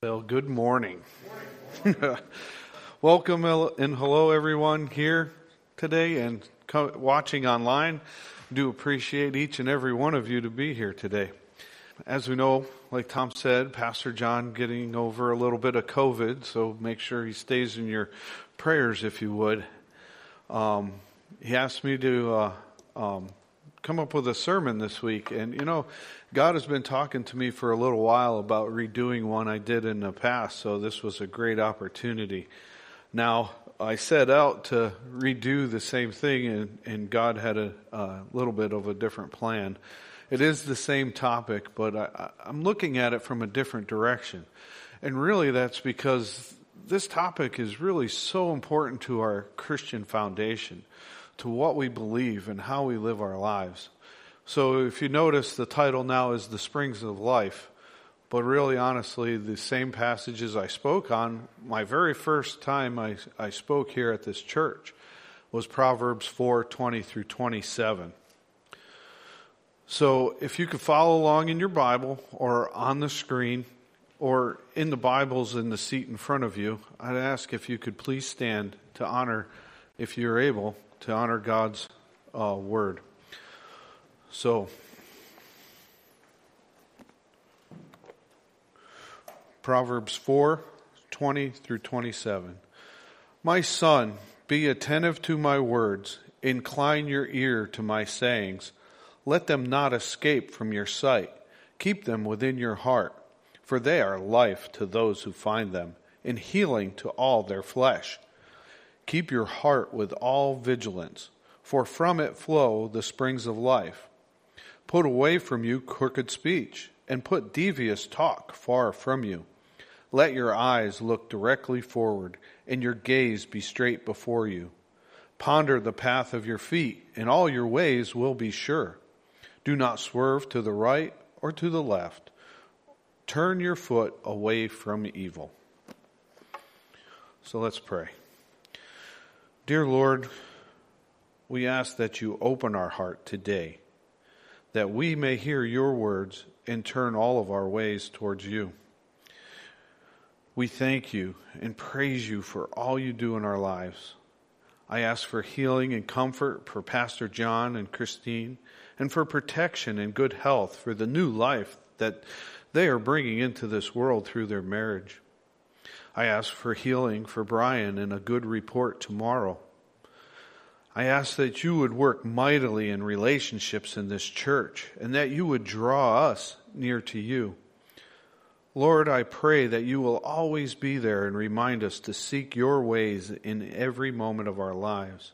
Well, good morning. Welcome and hello, everyone here today and watching online. Do appreciate each and every one of you to be here today. As we know, like Tom said, Pastor John getting over a little bit of COVID, so make sure he stays in your prayers if you would. Um, he asked me to uh, um, come up with a sermon this week, and you know, God has been talking to me for a little while about redoing one I did in the past, so this was a great opportunity. Now, I set out to redo the same thing, and, and God had a, a, little bit of a different plan. It is the same topic, but I, I'm looking at it from a different direction. And really, that's because this topic is really so important to our Christian foundation, to what we believe and how we live our lives. So if you notice, the title now is The Springs of Life. But really, honestly, the same passages I spoke on, my very first time I, I spoke here at this church was Proverbs 4 20 through 27. So if you could follow along in your Bible or on the screen or in the Bibles in the seat in front of you, I'd ask if you could please stand to honor, if you're able, to honor God's uh, word. So, Proverbs 4 20 through 27. My son, be attentive to my words, incline your ear to my sayings. Let them not escape from your sight. Keep them within your heart, for they are life to those who find them, and healing to all their flesh. Keep your heart with all vigilance, for from it flow the springs of life. Put away from you crooked speech, and put devious talk far from you. Let your eyes look directly forward, and your gaze be straight before you. Ponder the path of your feet, and all your ways will be sure. Do not swerve to the right or to the left. Turn your foot away from evil. So let's pray. Dear Lord, we ask that you open our heart today that we may hear your words and turn all of our ways towards you. We thank you and praise you for all you do in our lives. I ask for healing and comfort for Pastor John and Christine, and for protection and good health for the new life that they are bringing into this world through their marriage. I ask for healing for Brian and a good report tomorrow. I ask that you would work mightily in relationships in this church and that you would draw us near to you. Lord, I pray that you will always be there and remind us to seek your ways in every moment of our lives.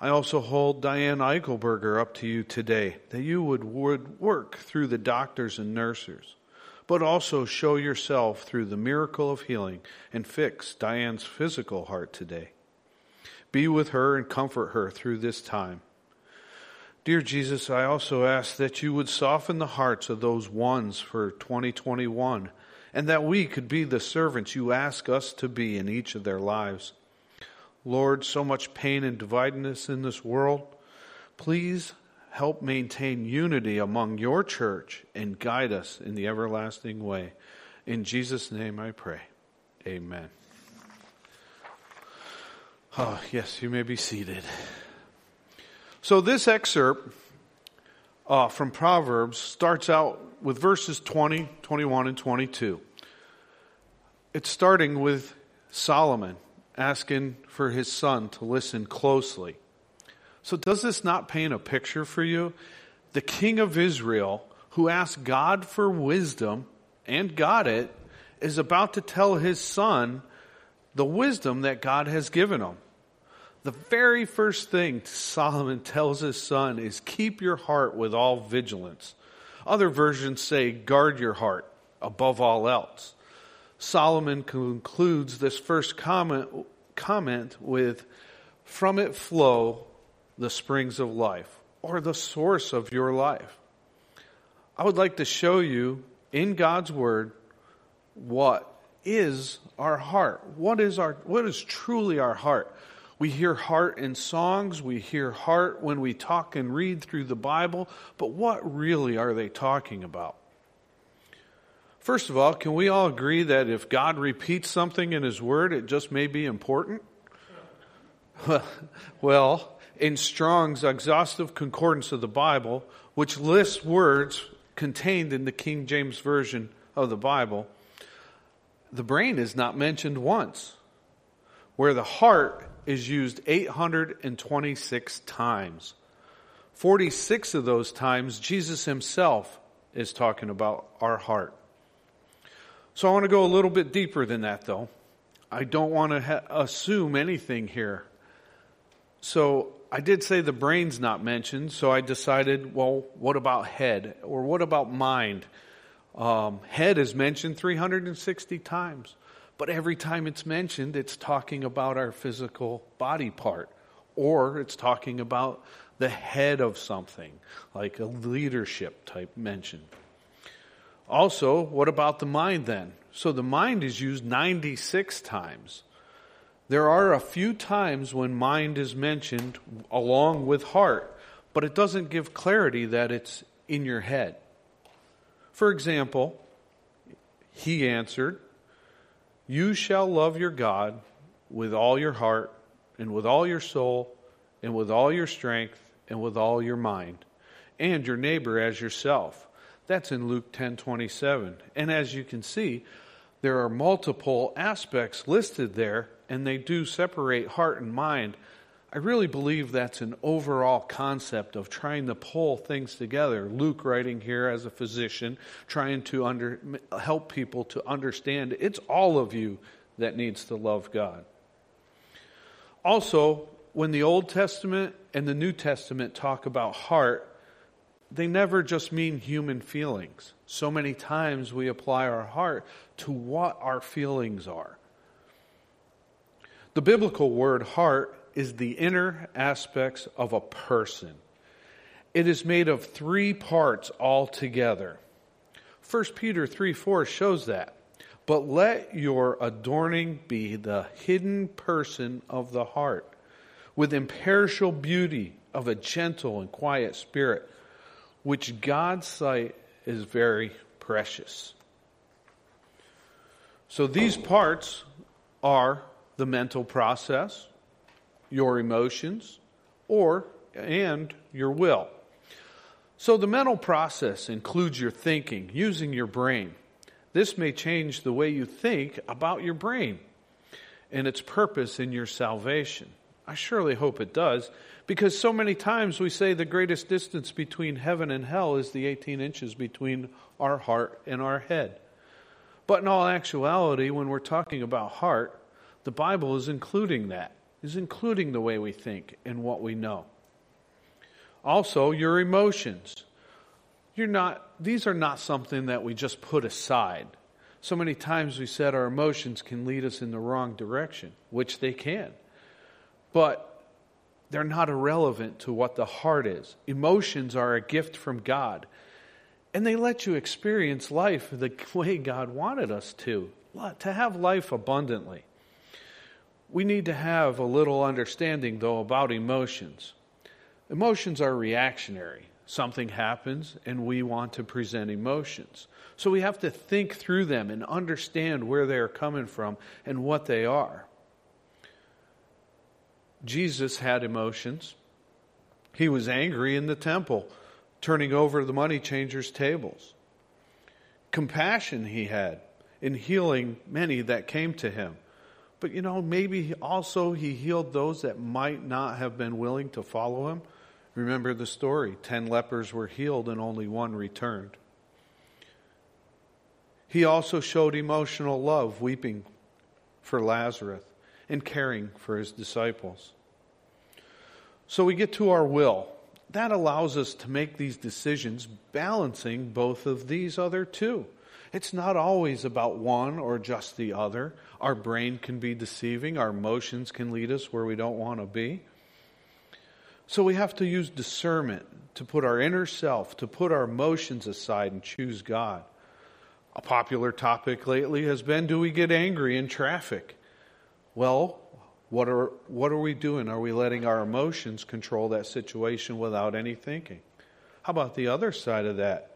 I also hold Diane Eichelberger up to you today, that you would, would work through the doctors and nurses, but also show yourself through the miracle of healing and fix Diane's physical heart today. Be with her and comfort her through this time. Dear Jesus, I also ask that you would soften the hearts of those ones for 2021 and that we could be the servants you ask us to be in each of their lives. Lord, so much pain and dividedness in this world. Please help maintain unity among your church and guide us in the everlasting way. In Jesus' name I pray. Amen. Oh, yes, you may be seated. So, this excerpt uh, from Proverbs starts out with verses 20, 21, and 22. It's starting with Solomon asking for his son to listen closely. So, does this not paint a picture for you? The king of Israel, who asked God for wisdom and got it, is about to tell his son the wisdom that God has given him. The very first thing Solomon tells his son is keep your heart with all vigilance. Other versions say guard your heart above all else. Solomon concludes this first comment, comment with from it flow the springs of life or the source of your life. I would like to show you in God's word what is our heart. What is our what is truly our heart? We hear heart in songs, we hear heart when we talk and read through the Bible, but what really are they talking about? First of all, can we all agree that if God repeats something in His Word, it just may be important? well, in Strong's exhaustive concordance of the Bible, which lists words contained in the King James Version of the Bible, the brain is not mentioned once, where the heart is used 826 times. 46 of those times, Jesus himself is talking about our heart. So I want to go a little bit deeper than that, though. I don't want to ha- assume anything here. So I did say the brain's not mentioned, so I decided, well, what about head? Or what about mind? Um, head is mentioned 360 times, but every time it's mentioned, it's talking about our physical body part, or it's talking about the head of something, like a leadership type mention. Also, what about the mind then? So the mind is used 96 times. There are a few times when mind is mentioned along with heart, but it doesn't give clarity that it's in your head. For example, he answered, You shall love your God with all your heart, and with all your soul, and with all your strength, and with all your mind, and your neighbor as yourself. That's in Luke 10:27. And as you can see, there are multiple aspects listed there and they do separate heart and mind, I really believe that's an overall concept of trying to pull things together. Luke writing here as a physician, trying to under, help people to understand it's all of you that needs to love God. Also, when the Old Testament and the New Testament talk about heart, they never just mean human feelings. So many times we apply our heart to what our feelings are. The biblical word heart is the inner aspects of a person. It is made of three parts altogether. 1 Peter 3 4 shows that. But let your adorning be the hidden person of the heart, with imperishable beauty of a gentle and quiet spirit, which God's sight is very precious. So these parts are the mental process, your emotions, or and your will. So the mental process includes your thinking, using your brain. This may change the way you think about your brain and its purpose in your salvation. I surely hope it does, because so many times we say the greatest distance between heaven and hell is the 18 inches between our heart and our head. But in all actuality, when we're talking about heart, the Bible is including that, is including the way we think and what we know. Also, your emotions. You're not, these are not something that we just put aside. So many times we said our emotions can lead us in the wrong direction, which they can. But they're not irrelevant to what the heart is. Emotions are a gift from God. And they let you experience life the way God wanted us to, to have life abundantly. We need to have a little understanding, though, about emotions. Emotions are reactionary. Something happens, and we want to present emotions. So we have to think through them and understand where they are coming from and what they are. Jesus had emotions. He was angry in the temple, turning over the money changers' tables. Compassion he had in healing many that came to him. But you know, maybe also he healed those that might not have been willing to follow him. Remember the story ten lepers were healed and only one returned. He also showed emotional love, weeping for Lazarus and caring for his disciples. So we get to our will. That allows us to make these decisions balancing both of these other two. It's not always about one or just the other. Our brain can be deceiving, our emotions can lead us where we don't want to be. So we have to use discernment to put our inner self, to put our emotions aside and choose God. A popular topic lately has been do we get angry in traffic? Well, what are, what are we doing? Are we letting our emotions control that situation without any thinking? How about the other side of that?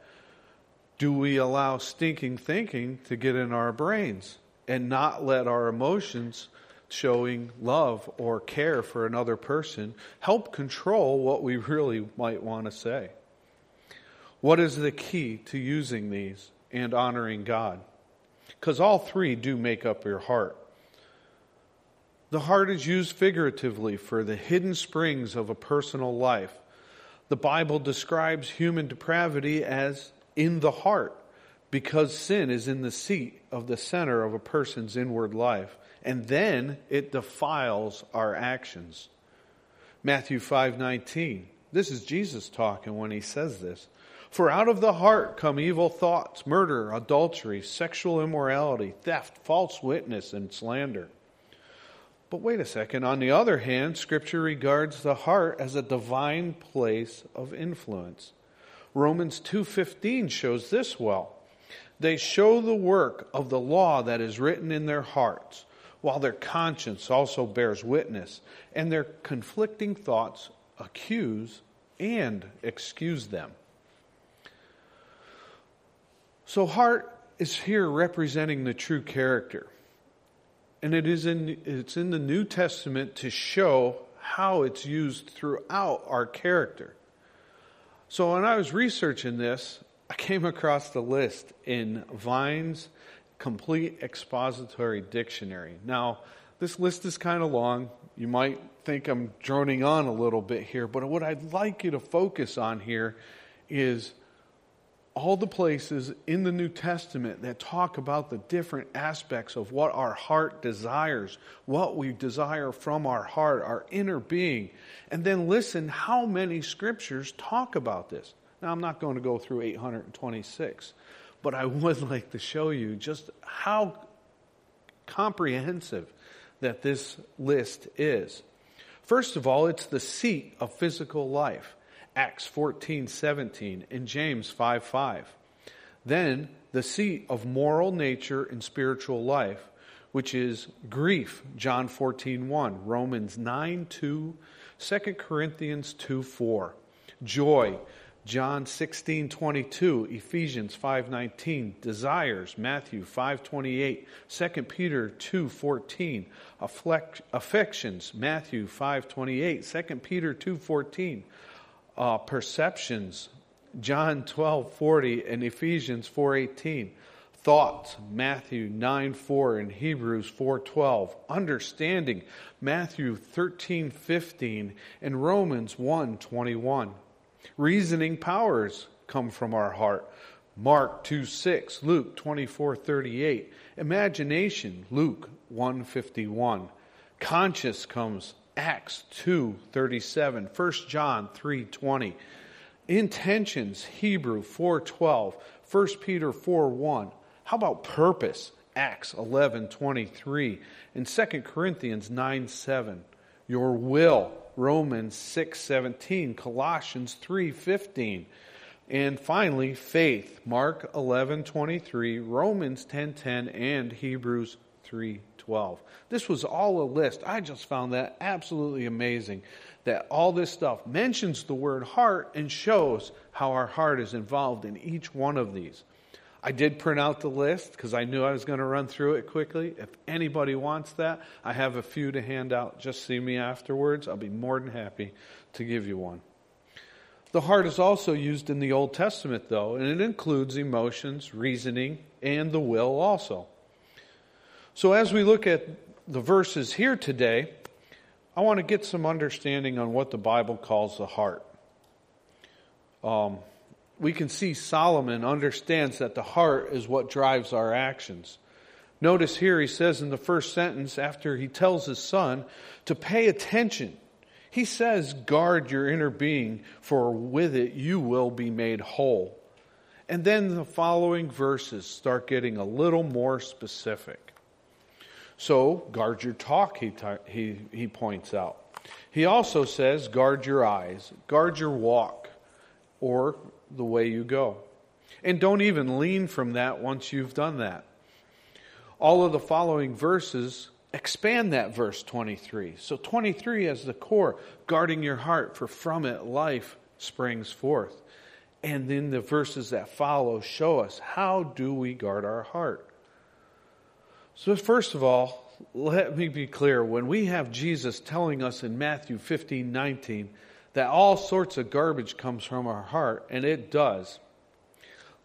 Do we allow stinking thinking to get in our brains and not let our emotions showing love or care for another person help control what we really might want to say? What is the key to using these and honoring God? Because all three do make up your heart. The heart is used figuratively for the hidden springs of a personal life. The Bible describes human depravity as in the heart because sin is in the seat of the center of a person's inward life and then it defiles our actions. Matthew 5:19. This is Jesus talking when he says this. For out of the heart come evil thoughts, murder, adultery, sexual immorality, theft, false witness and slander. But wait a second. On the other hand, Scripture regards the heart as a divine place of influence. Romans 2:15 shows this well. They show the work of the law that is written in their hearts, while their conscience also bears witness, and their conflicting thoughts accuse and excuse them. So heart is here representing the true character. And it is in, it's in the New Testament to show how it's used throughout our character. So when I was researching this, I came across the list in Vine's Complete Expository Dictionary. Now, this list is kind of long. You might think I'm droning on a little bit here, but what I'd like you to focus on here is all the places in the New Testament that talk about the different aspects of what our heart desires, what we desire from our heart, our inner being. And then listen how many scriptures talk about this. Now, I'm not going to go through 826, but I would like to show you just how comprehensive that this list is. First of all, it's the seat of physical life. Acts 14, 17, and James 5, 5. Then the seat of moral nature and spiritual life, which is grief, John 14, 1, Romans 9, 2, 2 Corinthians 2, 4. Joy, John 16, 22, Ephesians 5, 19, desires, Matthew 5, 28, 2 Peter 2, 14, affections, Matthew 5, 28, 2 Peter 2, 14, uh, perceptions, John 12, 40 and Ephesians 4, 18. Thoughts, Matthew 9, 4 and Hebrews 4, 12. Understanding, Matthew 13, 15 and Romans 1, 21. Reasoning powers come from our heart. Mark 2, 6, Luke 24, 38. Imagination, Luke 1, 51. Conscious comes Acts 2:37, 1 John 3:20. Intentions, Hebrew 4:12, 1 Peter 4:1. How about purpose? Acts 11:23 and 2 Corinthians 9:7. Your will, Romans 6:17, Colossians 3:15. And finally, faith, Mark 11:23, Romans 10:10 and Hebrews 3 12. This was all a list. I just found that absolutely amazing that all this stuff mentions the word heart and shows how our heart is involved in each one of these. I did print out the list because I knew I was going to run through it quickly. If anybody wants that, I have a few to hand out. Just see me afterwards. I'll be more than happy to give you one. The heart is also used in the Old Testament, though, and it includes emotions, reasoning, and the will also. So, as we look at the verses here today, I want to get some understanding on what the Bible calls the heart. Um, we can see Solomon understands that the heart is what drives our actions. Notice here he says in the first sentence, after he tells his son to pay attention, he says, Guard your inner being, for with it you will be made whole. And then the following verses start getting a little more specific. So guard your talk, he, he, he points out. He also says, guard your eyes, guard your walk, or the way you go. And don't even lean from that once you've done that. All of the following verses expand that verse 23. So 23 as the core, guarding your heart, for from it life springs forth. And then the verses that follow show us how do we guard our heart. So first of all, let me be clear. When we have Jesus telling us in Matthew 15, 19, that all sorts of garbage comes from our heart, and it does.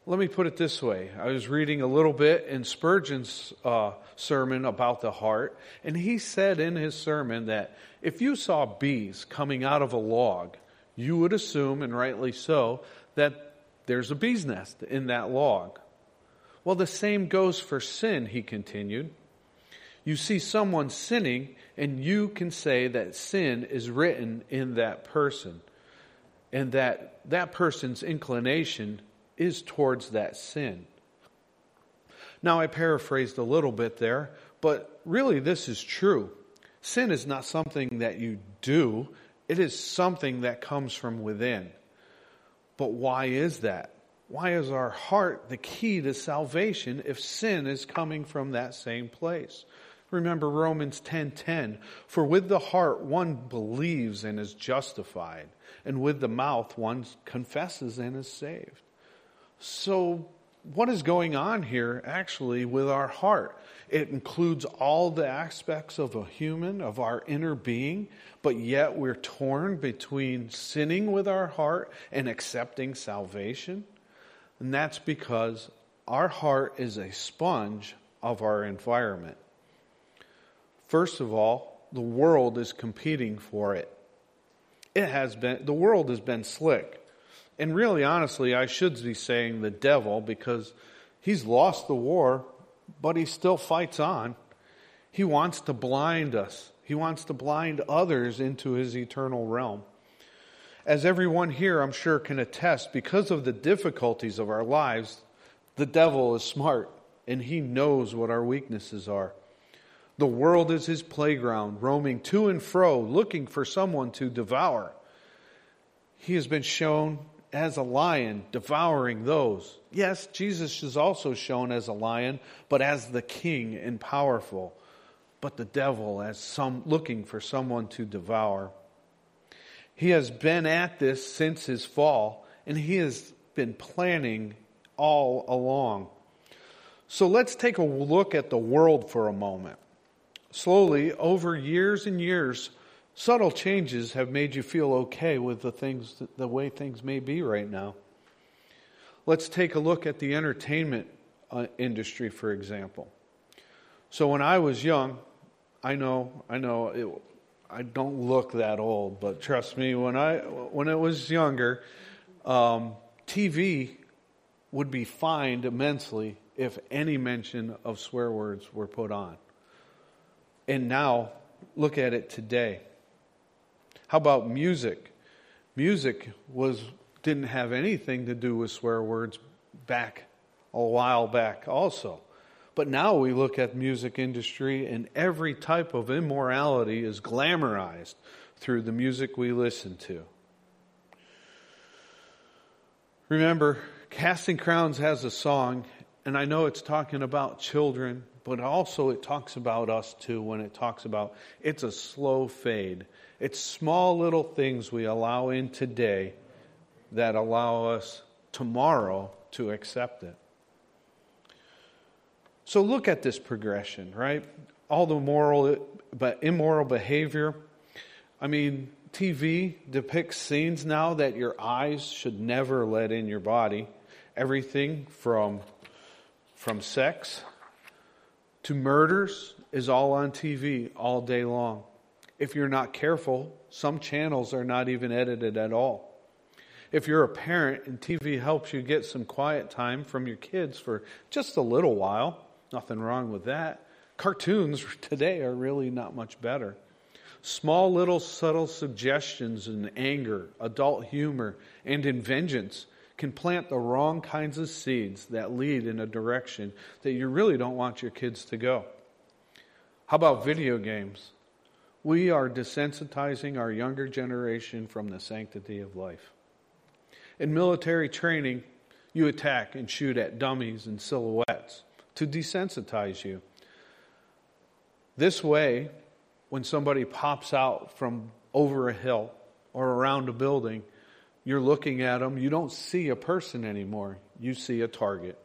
Let me put it this way. I was reading a little bit in Spurgeon's uh, sermon about the heart, and he said in his sermon that if you saw bees coming out of a log, you would assume, and rightly so, that there's a bee's nest in that log. Well, the same goes for sin, he continued. You see someone sinning, and you can say that sin is written in that person, and that that person's inclination is towards that sin. Now, I paraphrased a little bit there, but really this is true. Sin is not something that you do, it is something that comes from within. But why is that? Why is our heart the key to salvation if sin is coming from that same place? Remember Romans 10:10, for with the heart one believes and is justified, and with the mouth one confesses and is saved. So what is going on here actually with our heart? It includes all the aspects of a human, of our inner being, but yet we're torn between sinning with our heart and accepting salvation. And that's because our heart is a sponge of our environment. First of all, the world is competing for it. It has been, the world has been slick. And really, honestly, I should be saying the devil because he's lost the war, but he still fights on. He wants to blind us, he wants to blind others into his eternal realm. As everyone here, I'm sure, can attest, because of the difficulties of our lives, the devil is smart and he knows what our weaknesses are. The world is his playground, roaming to and fro, looking for someone to devour. He has been shown as a lion, devouring those. Yes, Jesus is also shown as a lion, but as the king and powerful. But the devil as some looking for someone to devour. He has been at this since his fall, and he has been planning all along. So let's take a look at the world for a moment. Slowly, over years and years, subtle changes have made you feel okay with the things, the way things may be right now. Let's take a look at the entertainment uh, industry, for example. So when I was young, I know, I know, it, I don't look that old, but trust me, when I when I was younger, um, TV would be fined immensely if any mention of swear words were put on. And now, look at it today. How about music? Music was didn't have anything to do with swear words back a while back also. But now we look at music industry and every type of immorality is glamorized through the music we listen to. Remember, Casting Crowns has a song, and I know it's talking about children but also it talks about us too when it talks about it's a slow fade. It's small little things we allow in today that allow us tomorrow to accept it. So look at this progression, right? All the moral but immoral behavior. I mean, TV depicts scenes now that your eyes should never let in your body. Everything from from sex to murders is all on TV all day long. If you're not careful, some channels are not even edited at all. If you're a parent and TV helps you get some quiet time from your kids for just a little while, nothing wrong with that. Cartoons today are really not much better. Small little subtle suggestions in anger, adult humor, and in vengeance can plant the wrong kinds of seeds that lead in a direction that you really don't want your kids to go. How about video games? We are desensitizing our younger generation from the sanctity of life. In military training, you attack and shoot at dummies and silhouettes to desensitize you. This way, when somebody pops out from over a hill or around a building, You're looking at them, you don't see a person anymore, you see a target.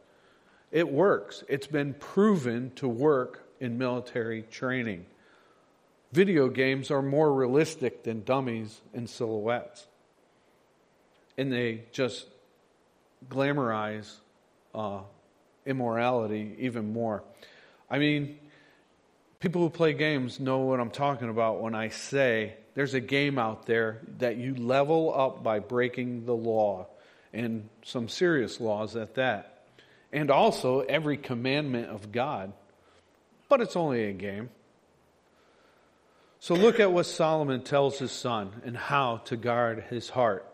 It works. It's been proven to work in military training. Video games are more realistic than dummies and silhouettes. And they just glamorize uh, immorality even more. I mean, people who play games know what I'm talking about when I say there's a game out there that you level up by breaking the law, and some serious laws at that. And also every commandment of God. But it's only a game. So look at what Solomon tells his son and how to guard his heart.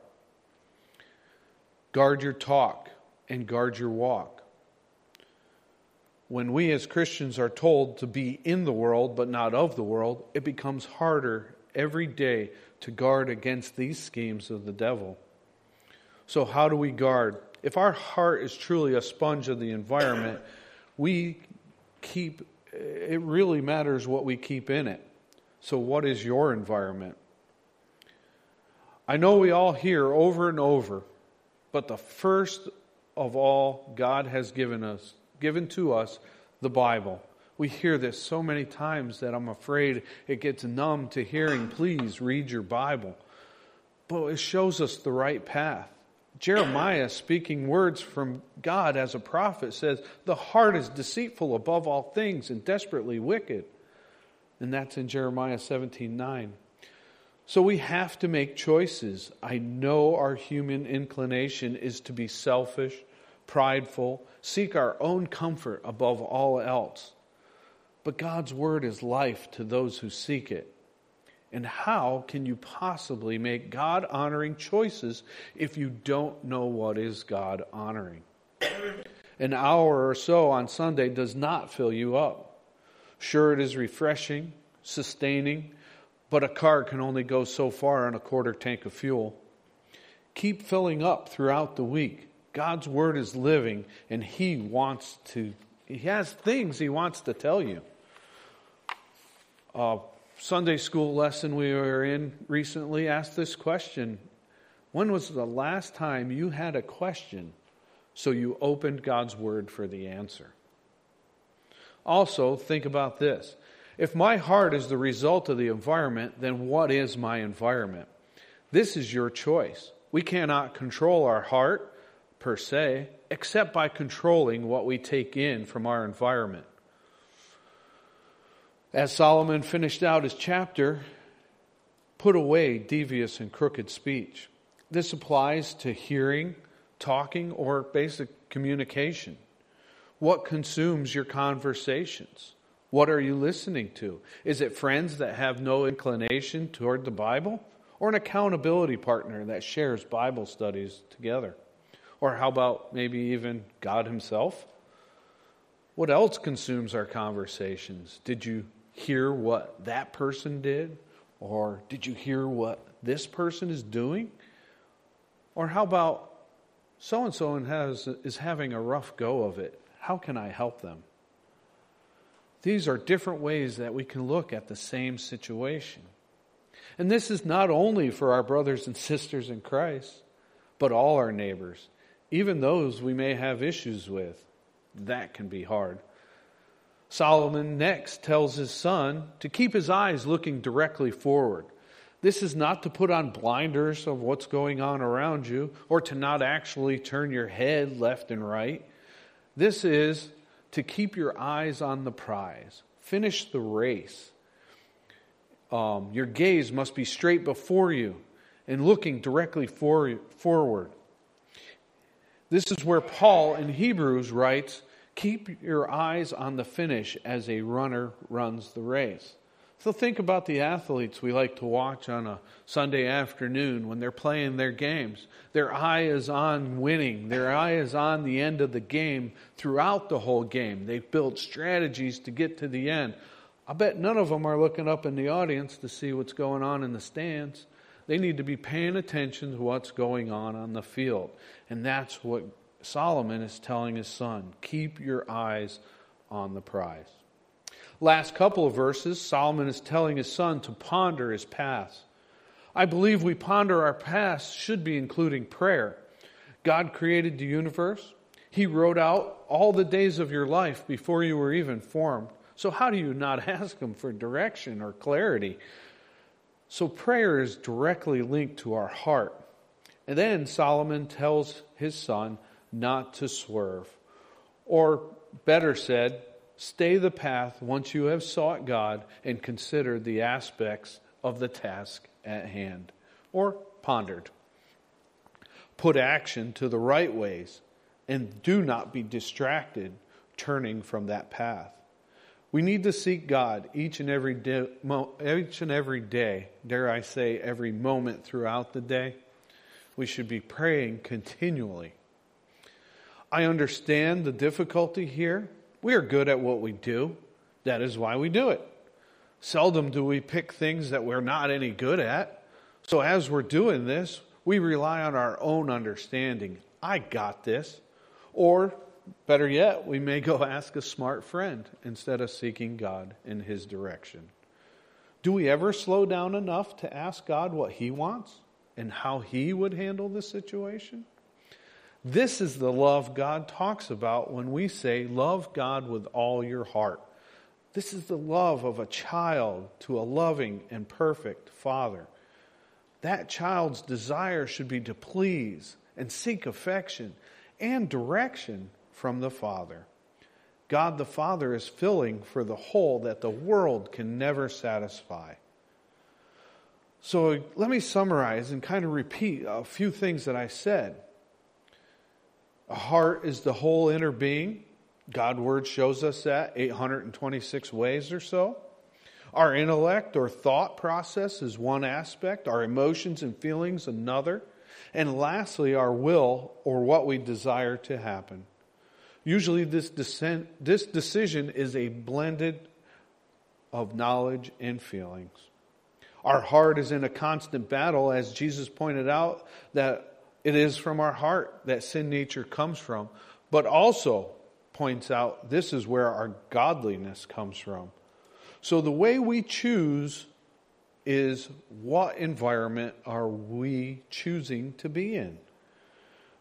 Guard your talk and guard your walk. When we as Christians are told to be in the world but not of the world, it becomes harder every day to guard against these schemes of the devil. So, how do we guard? If our heart is truly a sponge of the environment, we keep, it really matters what we keep in it. So, what is your environment? I know we all hear over and over, but the first of all God has given us, given to us, the Bible. We hear this so many times that I'm afraid it gets numb to hearing, please read your Bible. But it shows us the right path. Jeremiah, speaking words from God as a prophet, says, The heart is deceitful above all things and desperately wicked. And that's in Jeremiah 17 9. So we have to make choices. I know our human inclination is to be selfish, prideful, seek our own comfort above all else. But God's word is life to those who seek it. And how can you possibly make God honoring choices if you don't know what is God honoring? An hour or so on Sunday does not fill you up. Sure, it is refreshing, sustaining, but a car can only go so far on a quarter tank of fuel. Keep filling up throughout the week. God's word is living, and He wants to, He has things He wants to tell you uh, Sunday school lesson we were in recently asked this question When was the last time you had a question so you opened God's Word for the answer? Also, think about this. If my heart is the result of the environment, then what is my environment? This is your choice. We cannot control our heart per se, except by controlling what we take in from our environment. As Solomon finished out his chapter, put away devious and crooked speech. This applies to hearing, talking, or basic communication. What consumes your conversations? What are you listening to? Is it friends that have no inclination toward the Bible? Or an accountability partner that shares Bible studies together? Or how about maybe even God Himself? What else consumes our conversations? Did you hear what that person did? Or did you hear what this person is doing? Or how about so and so is having a rough go of it? How can I help them? These are different ways that we can look at the same situation. And this is not only for our brothers and sisters in Christ, but all our neighbors, even those we may have issues with. That can be hard. Solomon next tells his son to keep his eyes looking directly forward. This is not to put on blinders of what's going on around you or to not actually turn your head left and right. This is to keep your eyes on the prize. Finish the race. Um, your gaze must be straight before you and looking directly for, forward. This is where Paul in Hebrews writes Keep your eyes on the finish as a runner runs the race. So think about the athletes we like to watch on a Sunday afternoon when they're playing their games. Their eye is on winning. Their eye is on the end of the game throughout the whole game. They've built strategies to get to the end. I bet none of them are looking up in the audience to see what's going on in the stands. They need to be paying attention to what's going on on the field. And that's what Solomon is telling his son, keep your eyes on the prize. Last couple of verses, Solomon is telling his son to ponder his past. I believe we ponder our past should be including prayer. God created the universe. He wrote out all the days of your life before you were even formed. So, how do you not ask Him for direction or clarity? So, prayer is directly linked to our heart. And then Solomon tells his son not to swerve. Or, better said, stay the path once you have sought God and considered the aspects of the task at hand. Or pondered. Put action to the right ways and do not be distracted turning from that path. We need to seek God each and every day, each and every day, dare I say, every moment throughout the day. We should be praying continually. I understand the difficulty here. We are good at what we do. That is why we do it. Seldom do we pick things that we're not any good at. So as we're doing this, we rely on our own understanding. I got this. Or Better yet, we may go ask a smart friend instead of seeking God in His direction. Do we ever slow down enough to ask God what He wants and how He would handle the situation? This is the love God talks about when we say, Love God with all your heart. This is the love of a child to a loving and perfect father. That child's desire should be to please and seek affection and direction from the Father. God the Father is filling for the hole that the world can never satisfy. So let me summarize and kind of repeat a few things that I said. A heart is the whole inner being. God word shows us that 826 ways or so. Our intellect or thought process is one aspect, our emotions and feelings another, and lastly our will or what we desire to happen. Usually, this, descent, this decision is a blended of knowledge and feelings. Our heart is in a constant battle, as Jesus pointed out, that it is from our heart that sin nature comes from, but also points out this is where our godliness comes from. So the way we choose is what environment are we choosing to be in?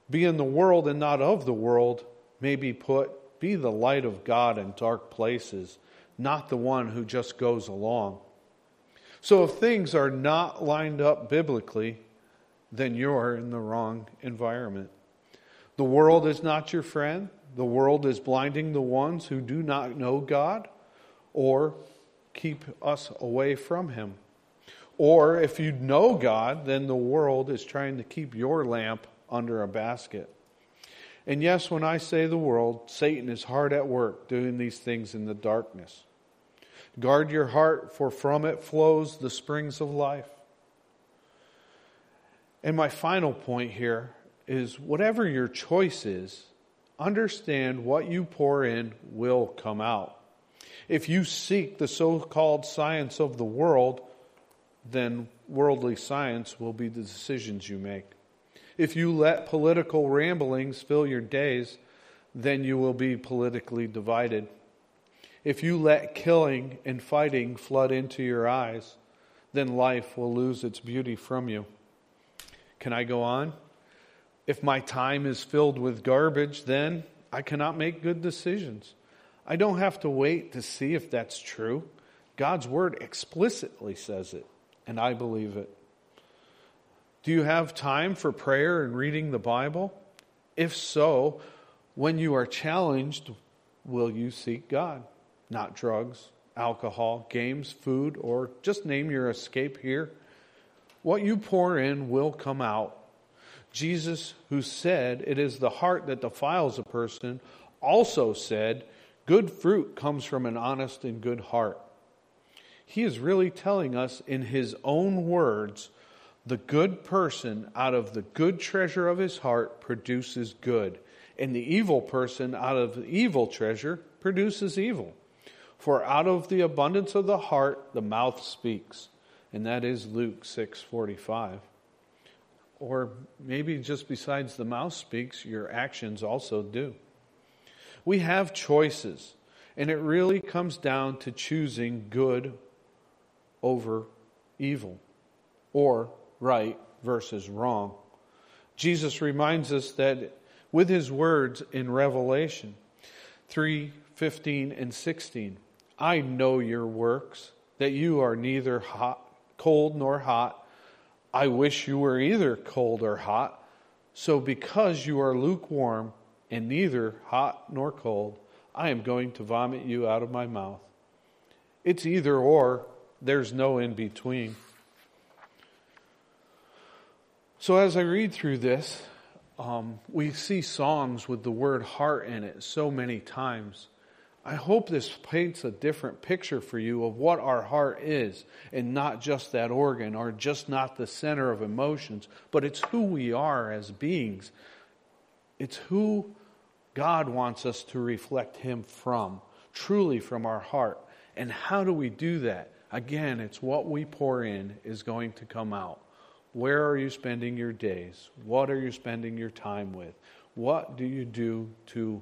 Be in the world and not of the world may be put, be the light of God in dark places, not the one who just goes along. So if things are not lined up biblically, then you're in the wrong environment. The world is not your friend. The world is blinding the ones who do not know God or keep us away from Him. Or if you know God, then the world is trying to keep your lamp under a basket. And yes, when I say the world, Satan is hard at work doing these things in the darkness. Guard your heart, for from it flows the springs of life. And my final point here is whatever your choice is, understand what you pour in will come out. If you seek the so called science of the world, then worldly science will be the decisions you make. If you let political ramblings fill your days, then you will be politically divided. If you let killing and fighting flood into your eyes, then life will lose its beauty from you. Can I go on? If my time is filled with garbage, then I cannot make good decisions. I don't have to wait to see if that's true. God's word explicitly says it, and I believe it. Do you have time for prayer and reading the Bible? If so, when you are challenged, will you seek God? Not drugs, alcohol, games, food, or just name your escape here. What you pour in will come out. Jesus, who said it is the heart that defiles a person, also said, Good fruit comes from an honest and good heart. He is really telling us in his own words the good person out of the good treasure of his heart produces good, and the evil person out of the evil treasure produces evil. For out of the abundance of the heart the mouth speaks, and that is Luke 6:45. Or maybe just besides the mouth speaks, your actions also do. We have choices, and it really comes down to choosing good over evil. or right versus wrong. Jesus reminds us that with his words in Revelation 3 15 and 16, I know your works, that you are neither hot, cold nor hot. I wish you were either cold or hot. So because you are lukewarm and neither hot nor cold, I am going to vomit you out of my mouth. It's either or, there's no in between. So as I read through this, um, we see songs with the word heart in it so many times. I hope this paints a different picture for you of what our heart is and not just that organ or just not the center of emotions, but it's who we are as beings. It's who God wants us to reflect Him from, truly from our heart. And how do we do that? Again, it's what we pour in is going to come out. Where are you spending your days? What are you spending your time with? What do you do to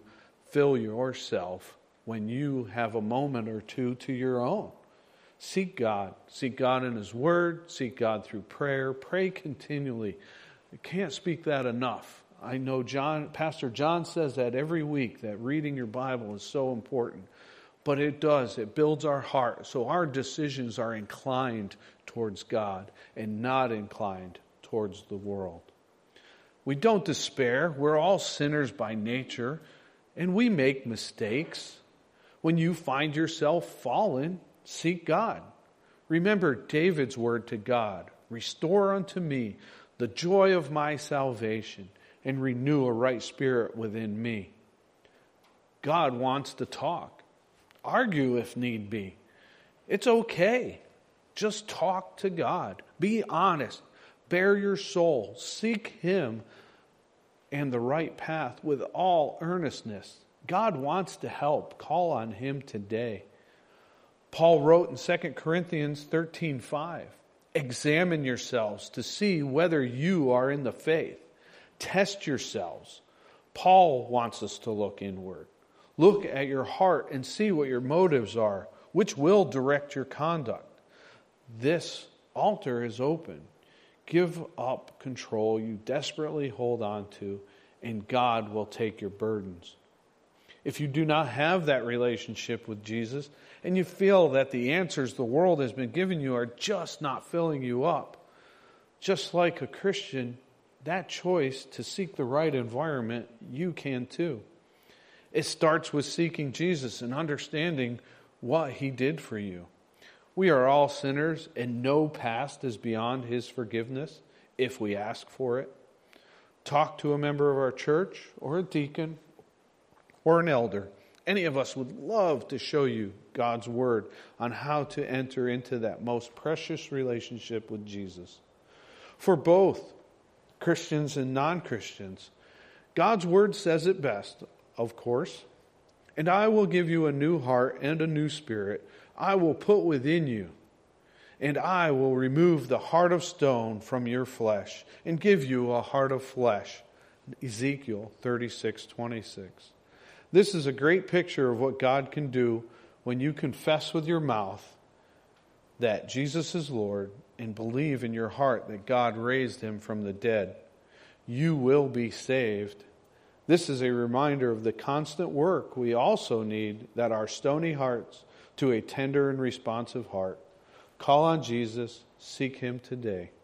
fill yourself when you have a moment or two to your own? Seek God. Seek God in His Word. Seek God through prayer. Pray continually. I can't speak that enough. I know John, Pastor John says that every week that reading your Bible is so important. But it does, it builds our heart. So our decisions are inclined towards God and not inclined towards the world. We don't despair. We're all sinners by nature, and we make mistakes. When you find yourself fallen, seek God. Remember David's word to God Restore unto me the joy of my salvation and renew a right spirit within me. God wants to talk. Argue if need be. It's okay. Just talk to God. Be honest. Bare your soul. Seek Him and the right path with all earnestness. God wants to help. Call on Him today. Paul wrote in 2 Corinthians 13 5, Examine yourselves to see whether you are in the faith. Test yourselves. Paul wants us to look inward. Look at your heart and see what your motives are, which will direct your conduct. This altar is open. Give up control you desperately hold on to, and God will take your burdens. If you do not have that relationship with Jesus, and you feel that the answers the world has been giving you are just not filling you up, just like a Christian, that choice to seek the right environment, you can too. It starts with seeking Jesus and understanding what he did for you. We are all sinners, and no past is beyond His forgiveness if we ask for it. Talk to a member of our church, or a deacon, or an elder. Any of us would love to show you God's Word on how to enter into that most precious relationship with Jesus. For both Christians and non Christians, God's Word says it best, of course. And I will give you a new heart and a new spirit I will put within you, and I will remove the heart of stone from your flesh and give you a heart of flesh. Ezekiel 36 26. This is a great picture of what God can do when you confess with your mouth that Jesus is Lord and believe in your heart that God raised him from the dead. You will be saved. This is a reminder of the constant work we also need that our stony hearts to a tender and responsive heart. Call on Jesus, seek him today.